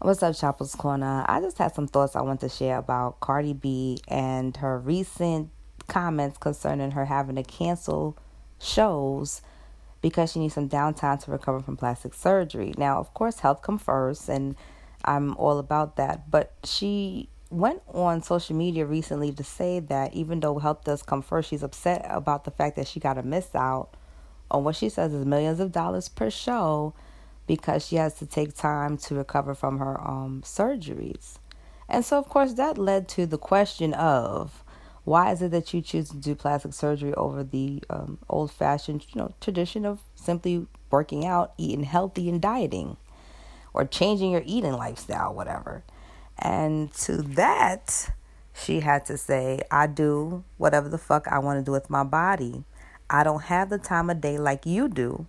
What's up, Chapel's Corner? I just had some thoughts I want to share about Cardi B and her recent comments concerning her having to cancel shows because she needs some downtime to recover from plastic surgery. Now, of course, health comes first, and I'm all about that. But she went on social media recently to say that even though health does come first, she's upset about the fact that she got to miss out on what she says is millions of dollars per show because she has to take time to recover from her um, surgeries. And so, of course, that led to the question of why is it that you choose to do plastic surgery over the um, old-fashioned, you know, tradition of simply working out, eating healthy, and dieting, or changing your eating lifestyle, whatever. And to that, she had to say, "I do whatever the fuck I want to do with my body. I don't have the time of day like you do."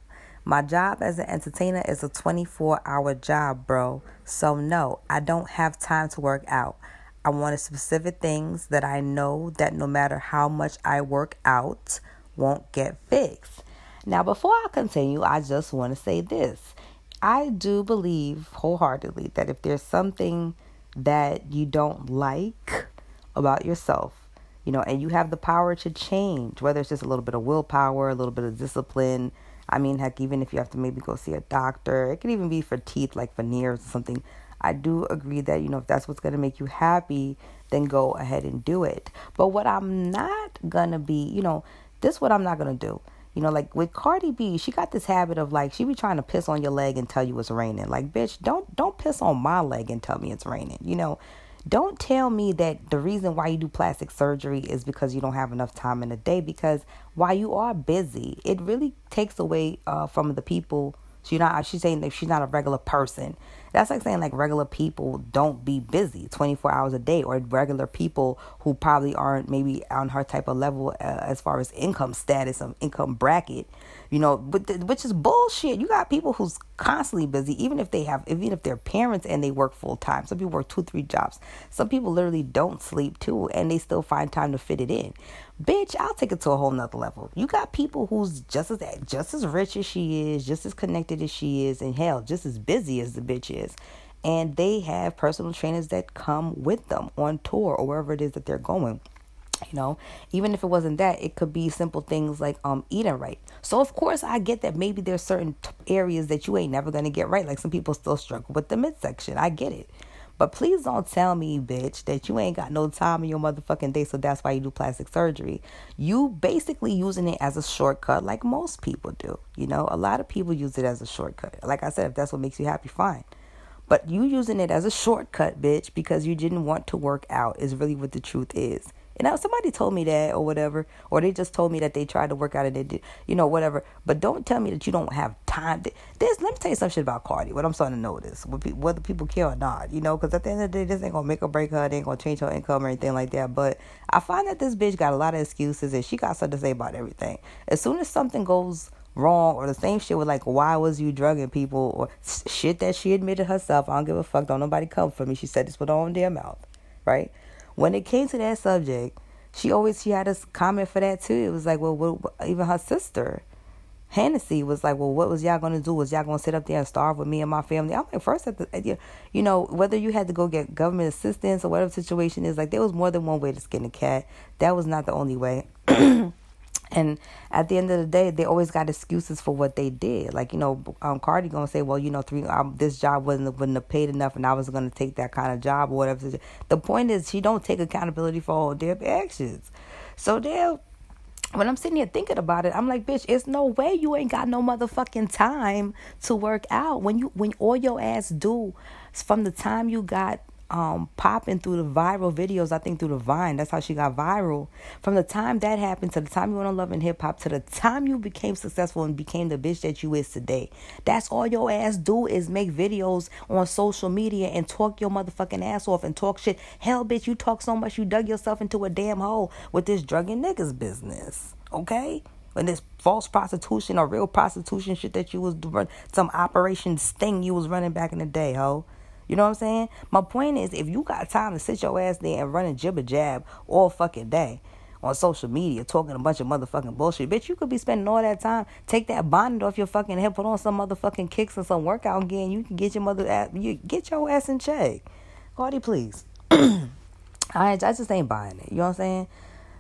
My job as an entertainer is a 24 hour job, bro. So, no, I don't have time to work out. I wanted specific things that I know that no matter how much I work out, won't get fixed. Now, before I continue, I just want to say this. I do believe wholeheartedly that if there's something that you don't like about yourself, you know, and you have the power to change, whether it's just a little bit of willpower, a little bit of discipline, I mean, heck, even if you have to maybe go see a doctor, it could even be for teeth, like veneers or something. I do agree that, you know, if that's what's going to make you happy, then go ahead and do it. But what I'm not going to be, you know, this what I'm not going to do. You know, like with Cardi B, she got this habit of like she be trying to piss on your leg and tell you it's raining. Like, bitch, don't don't piss on my leg and tell me it's raining. You know, don't tell me that the reason why you do plastic surgery is because you don't have enough time in the day. Because while you are busy, it really takes away uh, from the people. She's not. She's saying that she's not a regular person. That's like saying like regular people don't be busy 24 hours a day, or regular people who probably aren't maybe on her type of level uh, as far as income status or income bracket you know, but the, which is bullshit. You got people who's constantly busy, even if they have, even if they're parents and they work full time. Some people work two, three jobs. Some people literally don't sleep too, and they still find time to fit it in. Bitch, I'll take it to a whole nother level. You got people who's just as just as rich as she is, just as connected as she is, and hell, just as busy as the bitch is. And they have personal trainers that come with them on tour or wherever it is that they're going you know even if it wasn't that it could be simple things like um eating right so of course i get that maybe there's certain areas that you ain't never gonna get right like some people still struggle with the midsection i get it but please don't tell me, bitch, that you ain't got no time in your motherfucking day, so that's why you do plastic surgery. You basically using it as a shortcut, like most people do. You know, a lot of people use it as a shortcut. Like I said, if that's what makes you happy, fine. But you using it as a shortcut, bitch, because you didn't want to work out is really what the truth is. And now somebody told me that or whatever, or they just told me that they tried to work out and they did, you know, whatever. But don't tell me that you don't have time. This, let me tell you some shit about Cardi. What I'm starting to notice, whether people care or not, you know, because at the end of the day, this ain't gonna make or break her. It ain't gonna change her income or anything like that. But I find that this bitch got a lot of excuses and she got something to say about everything. As soon as something goes wrong or the same shit with like why was you drugging people or shit that she admitted herself. I don't give a fuck. Don't nobody come for me. She said this with her own damn mouth, right? When it came to that subject, she always she had a comment for that too. It was like, well, what, even her sister, Hennessy, was like, well, what was y'all gonna do? Was y'all gonna sit up there and starve with me and my family? I'm like, first, at the, you know, whether you had to go get government assistance or whatever situation is, like there was more than one way to skin a cat. That was not the only way. And at the end of the day, they always got excuses for what they did. Like you know, um, Cardi gonna say, "Well, you know, three um, this job wasn't wouldn't have paid enough, and I was gonna take that kind of job or whatever." The point is, she don't take accountability for all their actions. So they when I'm sitting here thinking about it, I'm like, bitch, it's no way you ain't got no motherfucking time to work out. When you when all your ass do from the time you got um popping through the viral videos, I think through the Vine. That's how she got viral. From the time that happened to the time you went on Love and Hip Hop to the time you became successful and became the bitch that you is today. That's all your ass do is make videos on social media and talk your motherfucking ass off and talk shit. Hell, bitch, you talk so much you dug yourself into a damn hole with this drugging niggas business. Okay? When this false prostitution or real prostitution shit that you was doing, some operation sting you was running back in the day, ho. You know what I'm saying? My point is, if you got time to sit your ass there and run a jibber jab all fucking day, on social media talking a bunch of motherfucking bullshit. Bitch, you could be spending all that time. Take that bonnet off your fucking head, put on some motherfucking kicks and some workout again. You can get your mother ass, you get your ass in check. Cardi, please. I I just ain't buying it. You know what I'm saying?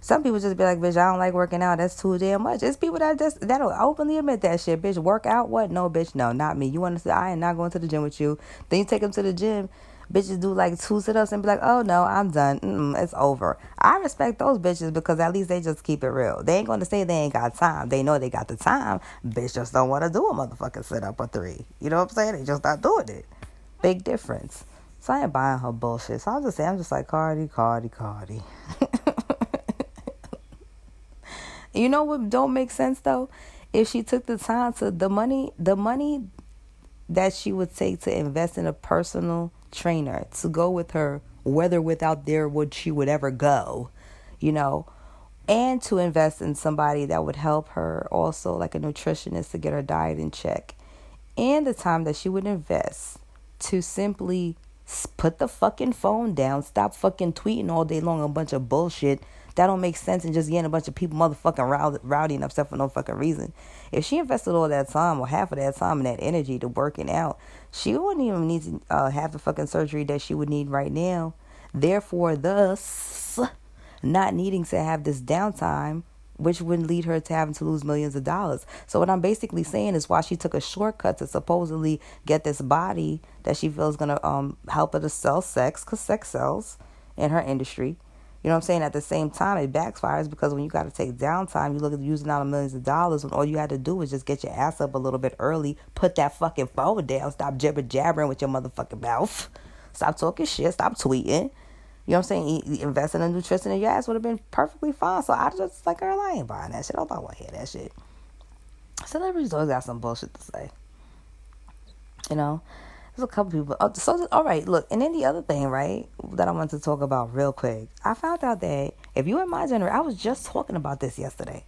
Some people just be like, bitch, I don't like working out. That's too damn much. It's people that just that'll openly admit that shit. Bitch, work out what? No, bitch, no, not me. You to say I am not going to the gym with you. Then you take them to the gym bitches do like two sit ups and be like, oh no, I'm done. Mm-mm, it's over. I respect those bitches because at least they just keep it real. They ain't gonna say they ain't got time. They know they got the time. Bitch just don't want to do a motherfucking sit up or three. You know what I'm saying? They just not doing it. Big difference. So I ain't buying her bullshit. So I'm just saying, I'm just like Cardi, Cardi, Cardi. you know what don't make sense though? If she took the time to the money, the money that she would take to invest in a personal trainer to go with her, whether without there would she would ever go, you know, and to invest in somebody that would help her also like a nutritionist to get her diet in check, and the time that she would invest to simply put the fucking phone down, stop fucking tweeting all day long a bunch of bullshit that don't make sense and just getting a bunch of people motherfucking rowdy, rowdy and upset for no fucking reason. If she invested all that time or half of that time and that energy to working out, she wouldn't even need to uh, have the fucking surgery that she would need right now. Therefore, thus, not needing to have this downtime which would lead her to having to lose millions of dollars. So what I'm basically saying is why she took a shortcut to supposedly get this body that she feels gonna um help her to sell sex, cause sex sells in her industry. You know what I'm saying? At the same time, it backfires because when you got to take downtime, you look at using out of millions of dollars when all you had to do was just get your ass up a little bit early, put that fucking phone down, stop jibber jabbering with your motherfucking mouth, stop talking shit, stop tweeting. You know what I'm saying? Investing in nutrition in your ass would have been perfectly fine. So I just like, girl, I ain't buying that shit. I don't want to hear that shit. Celebrities always got some bullshit to say. You know? There's a couple people. Oh, so, all right, look, and then the other thing, right, that I want to talk about real quick. I found out that if you in my generation, I was just talking about this yesterday.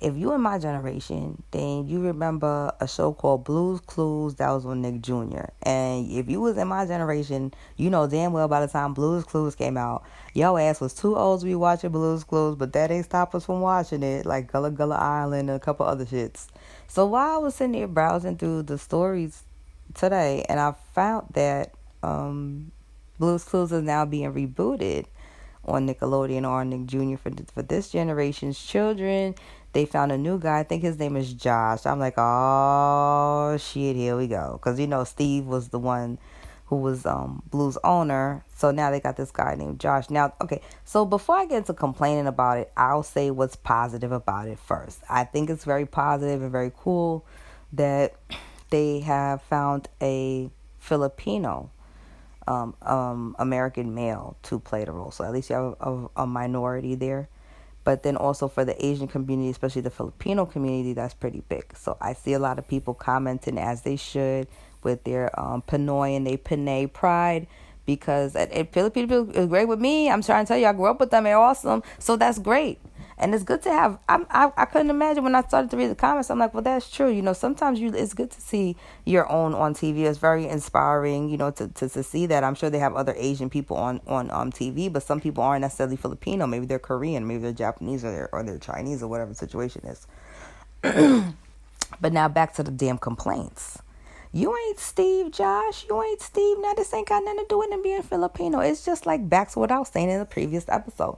If you in my generation, then you remember a show called Blues Clues that was with Nick Jr. And if you was in my generation, you know damn well by the time Blues Clues came out, yo ass was too old to be watching Blues Clues, but that ain't stop us from watching it, like Gullah Gullah Island and a couple other shits. So while I was sitting there browsing through the stories today, and I found that um, Blue's Clues is now being rebooted on Nickelodeon or Nick Jr. for for this generation's children. They found a new guy. I think his name is Josh. I'm like, oh shit, here we go. Because you know Steve was the one who was um Blue's owner. So now they got this guy named Josh. Now, okay, so before I get into complaining about it, I'll say what's positive about it first. I think it's very positive and very cool that they have found a Filipino um, um, American male to play the role. So at least you have a, a, minority there. But then also for the Asian community, especially the Filipino community, that's pretty big. So I see a lot of people commenting as they should with their um, Pinoy and they Pinay pride because and Filipino people is great with me. I'm trying to tell you, I grew up with them. They're awesome. So that's great and it's good to have. I, I I couldn't imagine when I started to read the comments. I'm like, well, that's true. You know, sometimes you it's good to see your own on TV. It's very inspiring. You know, to to, to see that. I'm sure they have other Asian people on on um TV, but some people aren't necessarily Filipino. Maybe they're Korean. Maybe they're Japanese or they're or they're Chinese or whatever the situation is. but now back to the damn complaints. You ain't Steve, Josh. You ain't Steve. Now this ain't got nothing to do with him being Filipino. It's just like back to what I was saying in the previous episode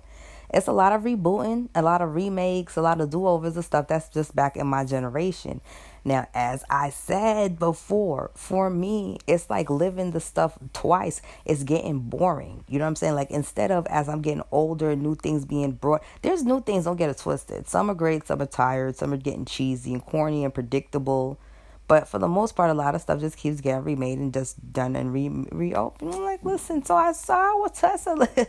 it's a lot of rebooting, a lot of remakes, a lot of do overs and stuff that's just back in my generation. Now, as I said before, for me, it's like living the stuff twice. It's getting boring. You know what I'm saying? Like instead of as I'm getting older, new things being brought. There's new things. Don't get it twisted. Some are great. Some are tired. Some are getting cheesy and corny and predictable. But for the most part, a lot of stuff just keeps getting remade and just done and re reopened. Like, listen. So I saw what Tessa.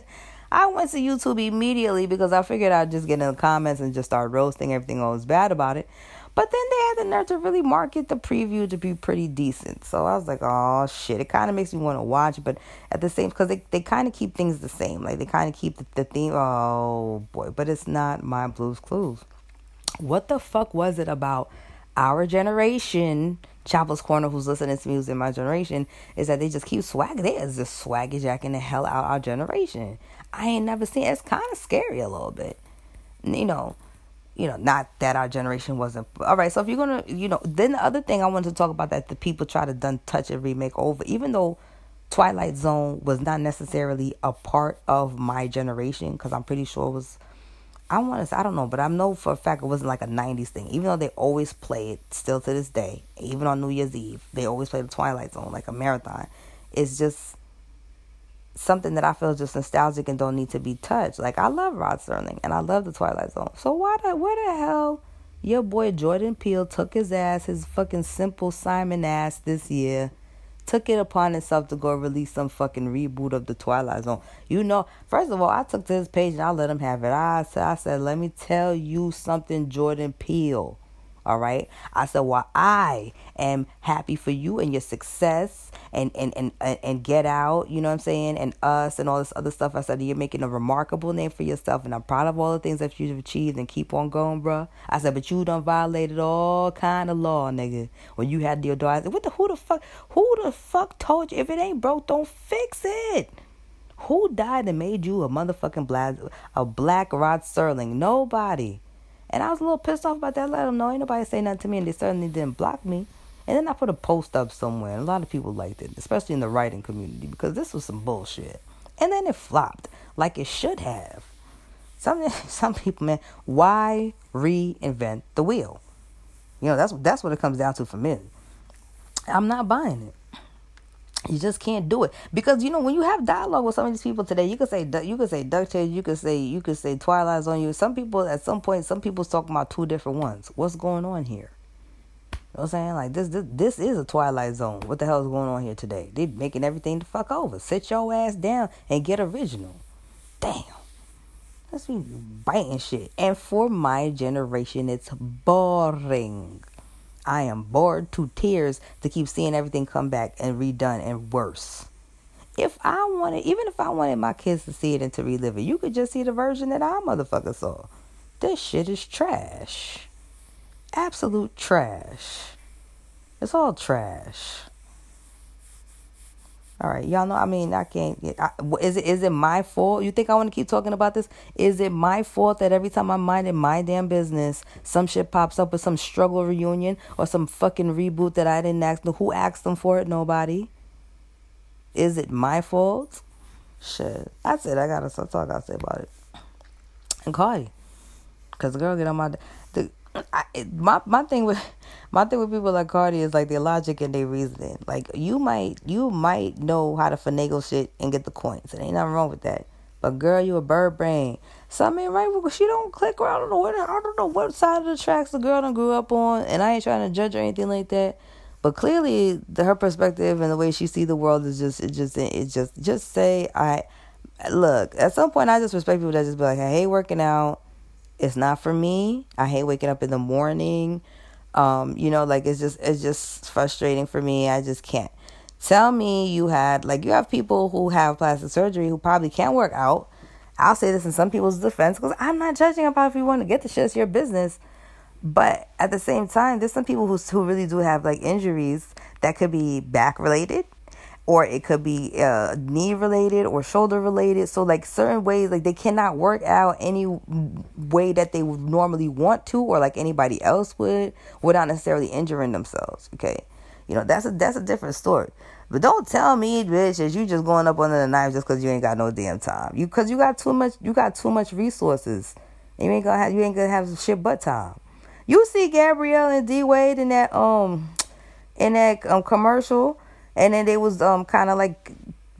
I went to YouTube immediately because I figured I'd just get in the comments and just start roasting everything that was bad about it. But then they had the nerve to really market the preview to be pretty decent. So I was like, oh shit. It kind of makes me want to watch, but at the same, because they, they kind of keep things the same. Like they kind of keep the, the theme. Oh boy, but it's not my Blues Clues. What the fuck was it about our generation? Chapel's Corner, who's listening to music in my generation, is that they just keep swag. They is just swaggy jacking the hell out our generation. I ain't never seen. It's kind of scary a little bit. you know, you know, not that our generation wasn't. All right, so if you're gonna, you know, then the other thing I wanted to talk about that the people try to done touch and remake over, even though Twilight Zone was not necessarily a part of my generation, because I'm pretty sure it was. I want to I don't know, but I know for a fact it wasn't like a '90s thing. Even though they always play it still to this day, even on New Year's Eve, they always play the Twilight Zone like a marathon. It's just something that I feel just nostalgic and don't need to be touched. Like I love Rod Serling and I love the Twilight Zone. So why the where the hell your boy Jordan Peele took his ass, his fucking simple Simon ass this year, took it upon himself to go release some fucking reboot of the Twilight Zone. You know, first of all, I took to his page and I let him have it. I said, I said, let me tell you something, Jordan Peele. All right. I said, well, I am happy for you and your success and, and, and, and get out, you know what I'm saying? And us and all this other stuff. I said, you're making a remarkable name for yourself. And I'm proud of all the things that you've achieved and keep on going, bro. I said, but you done violated all kind of law, nigga. When you had the audacity. What the, who the fuck, who the fuck told you if it ain't broke, don't fix it? Who died and made you a motherfucking black, a black Rod Serling? Nobody. And I was a little pissed off about that. Let them know ain't nobody say nothing to me, and they certainly didn't block me. And then I put a post up somewhere, and a lot of people liked it, especially in the writing community, because this was some bullshit. And then it flopped, like it should have. Some some people, man, why reinvent the wheel? You know, that's that's what it comes down to for me. I'm not buying it. You just can't do it because you know when you have dialogue with some of these people today, you could say you could say DuckTales, you could say you could say Twilight's on you. Some people at some point, some people's talking about two different ones. What's going on here? You know what I'm saying? Like this, this, this is a Twilight Zone. What the hell is going on here today? They making everything the fuck over. Sit your ass down and get original. Damn, that's me biting shit. And for my generation, it's boring. I am bored to tears to keep seeing everything come back and redone and worse. If I wanted, even if I wanted my kids to see it and to relive it, you could just see the version that I motherfucker saw. This shit is trash. Absolute trash. It's all trash. All right, y'all know. I mean, I can't. I, is it is it my fault? You think I want to keep talking about this? Is it my fault that every time I'm minding my damn business, some shit pops up with some struggle reunion or some fucking reboot that I didn't ask? Who asked them for it? Nobody. Is it my fault? Shit, that's it. I gotta talk. I gotta say about it. And Cardi, cause the girl get on my. I, my my thing with my thing with people like Cardi is like their logic and their reasoning. Like you might you might know how to finagle shit and get the coins. And ain't nothing wrong with that. But girl, you a bird brain. Something ain't right because she don't click her. I don't know what I don't know what side of the tracks the girl done grew up on, and I ain't trying to judge or anything like that. But clearly, the, her perspective and the way she see the world is just it just it just just say I look. At some point, I just respect people that just be like, I hate working out. It's not for me. I hate waking up in the morning. Um, you know, like it's just it's just frustrating for me. I just can't. Tell me you had like you have people who have plastic surgery who probably can't work out. I'll say this in some people's defense because I'm not judging about if you want to get the shit. It's your business. But at the same time, there's some people who who really do have like injuries that could be back related or it could be uh, knee related or shoulder related. So like certain ways, like they cannot work out any way that they would normally want to, or like anybody else would, without necessarily injuring themselves. Okay, you know that's a that's a different story. But don't tell me, bitch, that you just going up under the knife just because you ain't got no damn time. You because you got too much, you got too much resources. You ain't gonna have, you ain't gonna have shit but time. You see Gabrielle and D Wade in that um in that um commercial and then they was um kind of like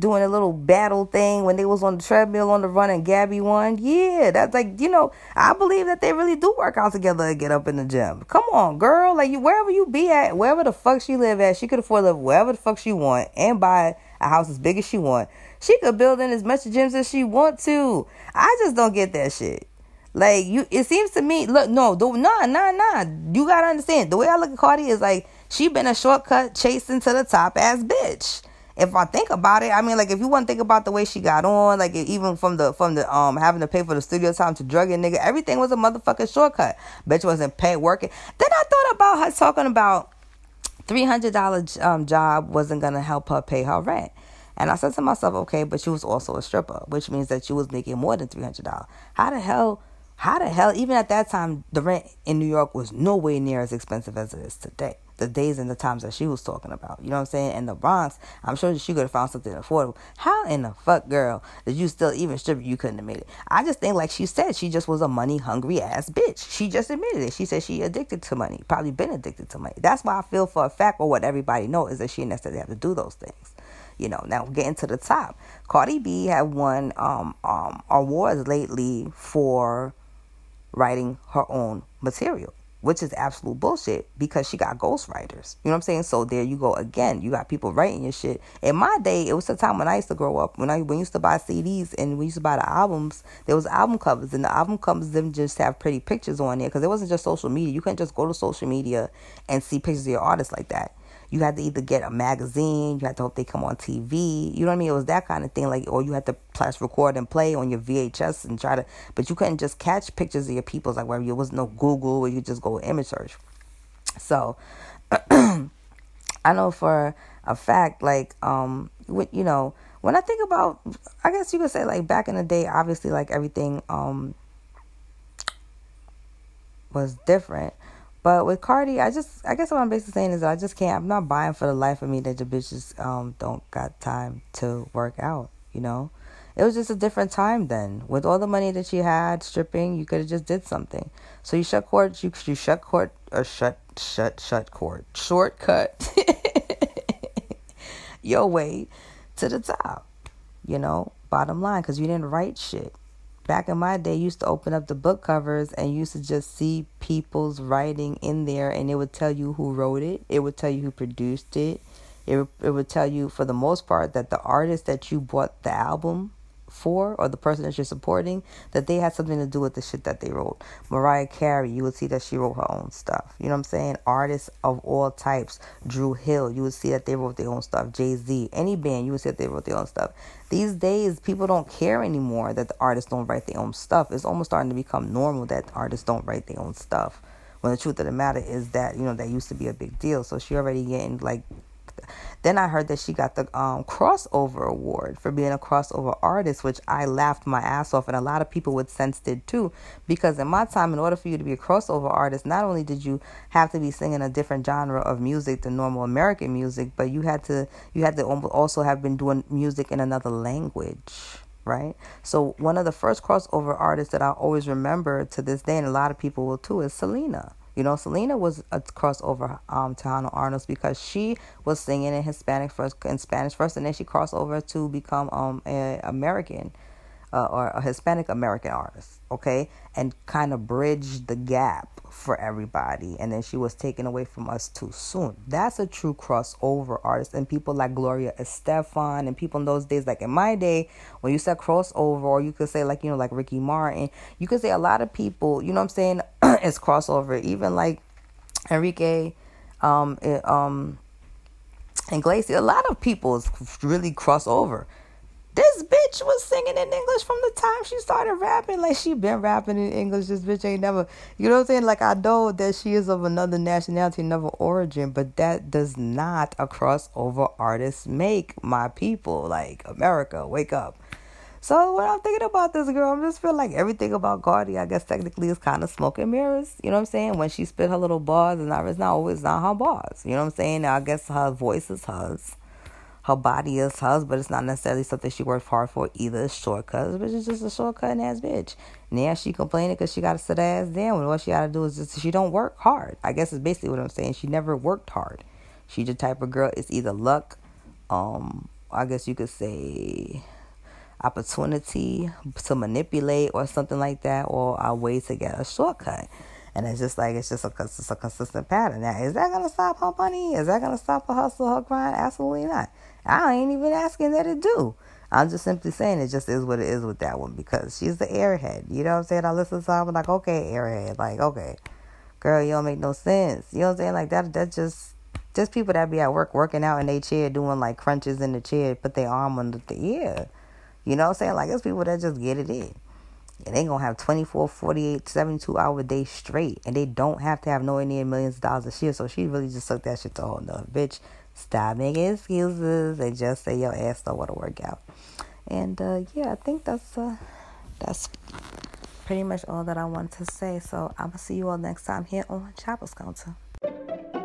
doing a little battle thing when they was on the treadmill on the run and Gabby won. Yeah, that's like you know I believe that they really do work out together and get up in the gym. Come on, girl, like you wherever you be at, wherever the fuck she live at, she could afford to live wherever the fuck she want and buy a house as big as she want. She could build in as much gyms as she want to. I just don't get that shit. Like you, it seems to me. Look, no, nah, nah, nah. You gotta understand. The way I look at Cardi is like she been a shortcut chasing to the top ass bitch. If I think about it, I mean, like if you want to think about the way she got on, like even from the from the um having to pay for the studio time to drug a nigga, everything was a motherfucking shortcut. Bitch wasn't paid working. Then I thought about her talking about three hundred dollar um job wasn't gonna help her pay her rent. And I said to myself, okay, but she was also a stripper, which means that she was making more than three hundred dollars. How the hell How the hell, even at that time, the rent in New York was nowhere near as expensive as it is today. The days and the times that she was talking about. You know what I'm saying? In the Bronx, I'm sure she could have found something affordable. How in the fuck, girl, did you still even strip? You couldn't have made it. I just think, like she said, she just was a money hungry ass bitch. She just admitted it. She said she addicted to money. Probably been addicted to money. That's why I feel for a fact, or what everybody knows, is that she necessarily have to do those things. You know, now getting to the top. Cardi B had won um, um, awards lately for writing her own material, which is absolute bullshit because she got ghostwriters. You know what I'm saying? So there you go again. You got people writing your shit. In my day, it was the time when I used to grow up, when I when used to buy CDs and we used to buy the albums, there was album covers and the album covers didn't just have pretty pictures on there because it wasn't just social media. You couldn't just go to social media and see pictures of your artists like that you had to either get a magazine, you had to hope they come on TV. You know what I mean? It was that kind of thing. Like, or you had to plus record and play on your VHS and try to, but you couldn't just catch pictures of your people's like where there was no Google where you just go image search. So, I know for a fact, like, um, you know, when I think about, I guess you could say like back in the day, obviously like everything, um, was different. But with Cardi, I just I guess what I'm basically saying is I just can't. I'm not buying for the life of me that the bitches um don't got time to work out. You know, it was just a different time then. With all the money that you had stripping, you could have just did something. So you shut court. You you shut court or shut shut shut court shortcut your way to the top. You know, bottom line, because you didn't write shit back in my day used to open up the book covers and used to just see people's writing in there and it would tell you who wrote it. It would tell you who produced it. It, it would tell you for the most part that the artist that you bought the album for or the person that you're supporting that they had something to do with the shit that they wrote. Mariah Carey, you would see that she wrote her own stuff. You know what I'm saying? Artists of all types. Dru Hill, you would see that they wrote their own stuff. Jay Z, any band, you would see that they wrote their own stuff. These days, people don't care anymore that the artists don't write their own stuff. It's almost starting to become normal that artists don't write their own stuff. When the truth of the matter is that, you know, that used to be a big deal. So she already getting like then I heard that she got the um, crossover award for being a crossover artist, which I laughed my ass off, and a lot of people would sense did too. Because in my time, in order for you to be a crossover artist, not only did you have to be singing a different genre of music than normal American music, but you had to you had to also have been doing music in another language right? So one of the first crossover artists that I always remember to this day, and a lot of people will too, is Selena. You know, Selena was a crossover um, to Hannah Arnold's because she was singing in Hispanic first, in Spanish first, and then she crossed over to become um American uh, or a Hispanic American artist, okay, and kind of bridged the gap for everybody. And then she was taken away from us too soon. That's a true crossover artist. And people like Gloria Estefan and people in those days, like in my day, when you said crossover, or you could say like, you know, like Ricky Martin, you could say a lot of people, you know what I'm saying, is crossover. Even like Enrique, um, it, um, and Glacier, a lot of people really cross over. This bitch was singing in English from the time she started rapping. Like she been rapping in English. This bitch ain't never, you know what I'm saying? Like I know that she is of another nationality, another origin, but that does not a crossover artist make. My people, like America, wake up. So when I'm thinking about this girl, I'm just feel like everything about Cardi, I guess technically is kind of smoke and mirrors. You know what I'm saying? When she spit her little bars, and it's not always not her bars. You know what I'm saying? I guess her voice is hers. Her body is hers, but it's not necessarily something she worked hard for either. Shortcuts, but it's just a shortcut ass bitch. Now she complaining because she got to sit ass down all she got to do is just she don't work hard. I guess is basically what I'm saying. She never worked hard. She the type of girl. It's either luck, um, I guess you could say opportunity to manipulate or something like that, or a way to get a shortcut. And it's just like it's just a it's a consistent pattern. Now, is that gonna stop her money? Is that gonna stop her hustle, her grind? Absolutely not. I ain't even asking that it do. I'm just simply saying it just is what it is with that one because she's the airhead. You know what I'm saying? I listen to her, I'm like, okay, airhead, like okay, girl, you don't make no sense. You know what I'm saying? Like that. that's just just people that be at work working out in their chair doing like crunches in the chair, put their arm under the ear. You know what I'm saying? Like, it's people that just get it in. And they gonna have 24, 48, 72 hour days straight. And they don't have to have nowhere near millions of dollars a year. So she really just took that shit to a whole nother bitch. Stop making excuses and just say your ass don't want to work out. And uh, yeah, I think that's uh, that's pretty much all that I wanted to say. So I'm gonna see you all next time here on Chapel's Corner.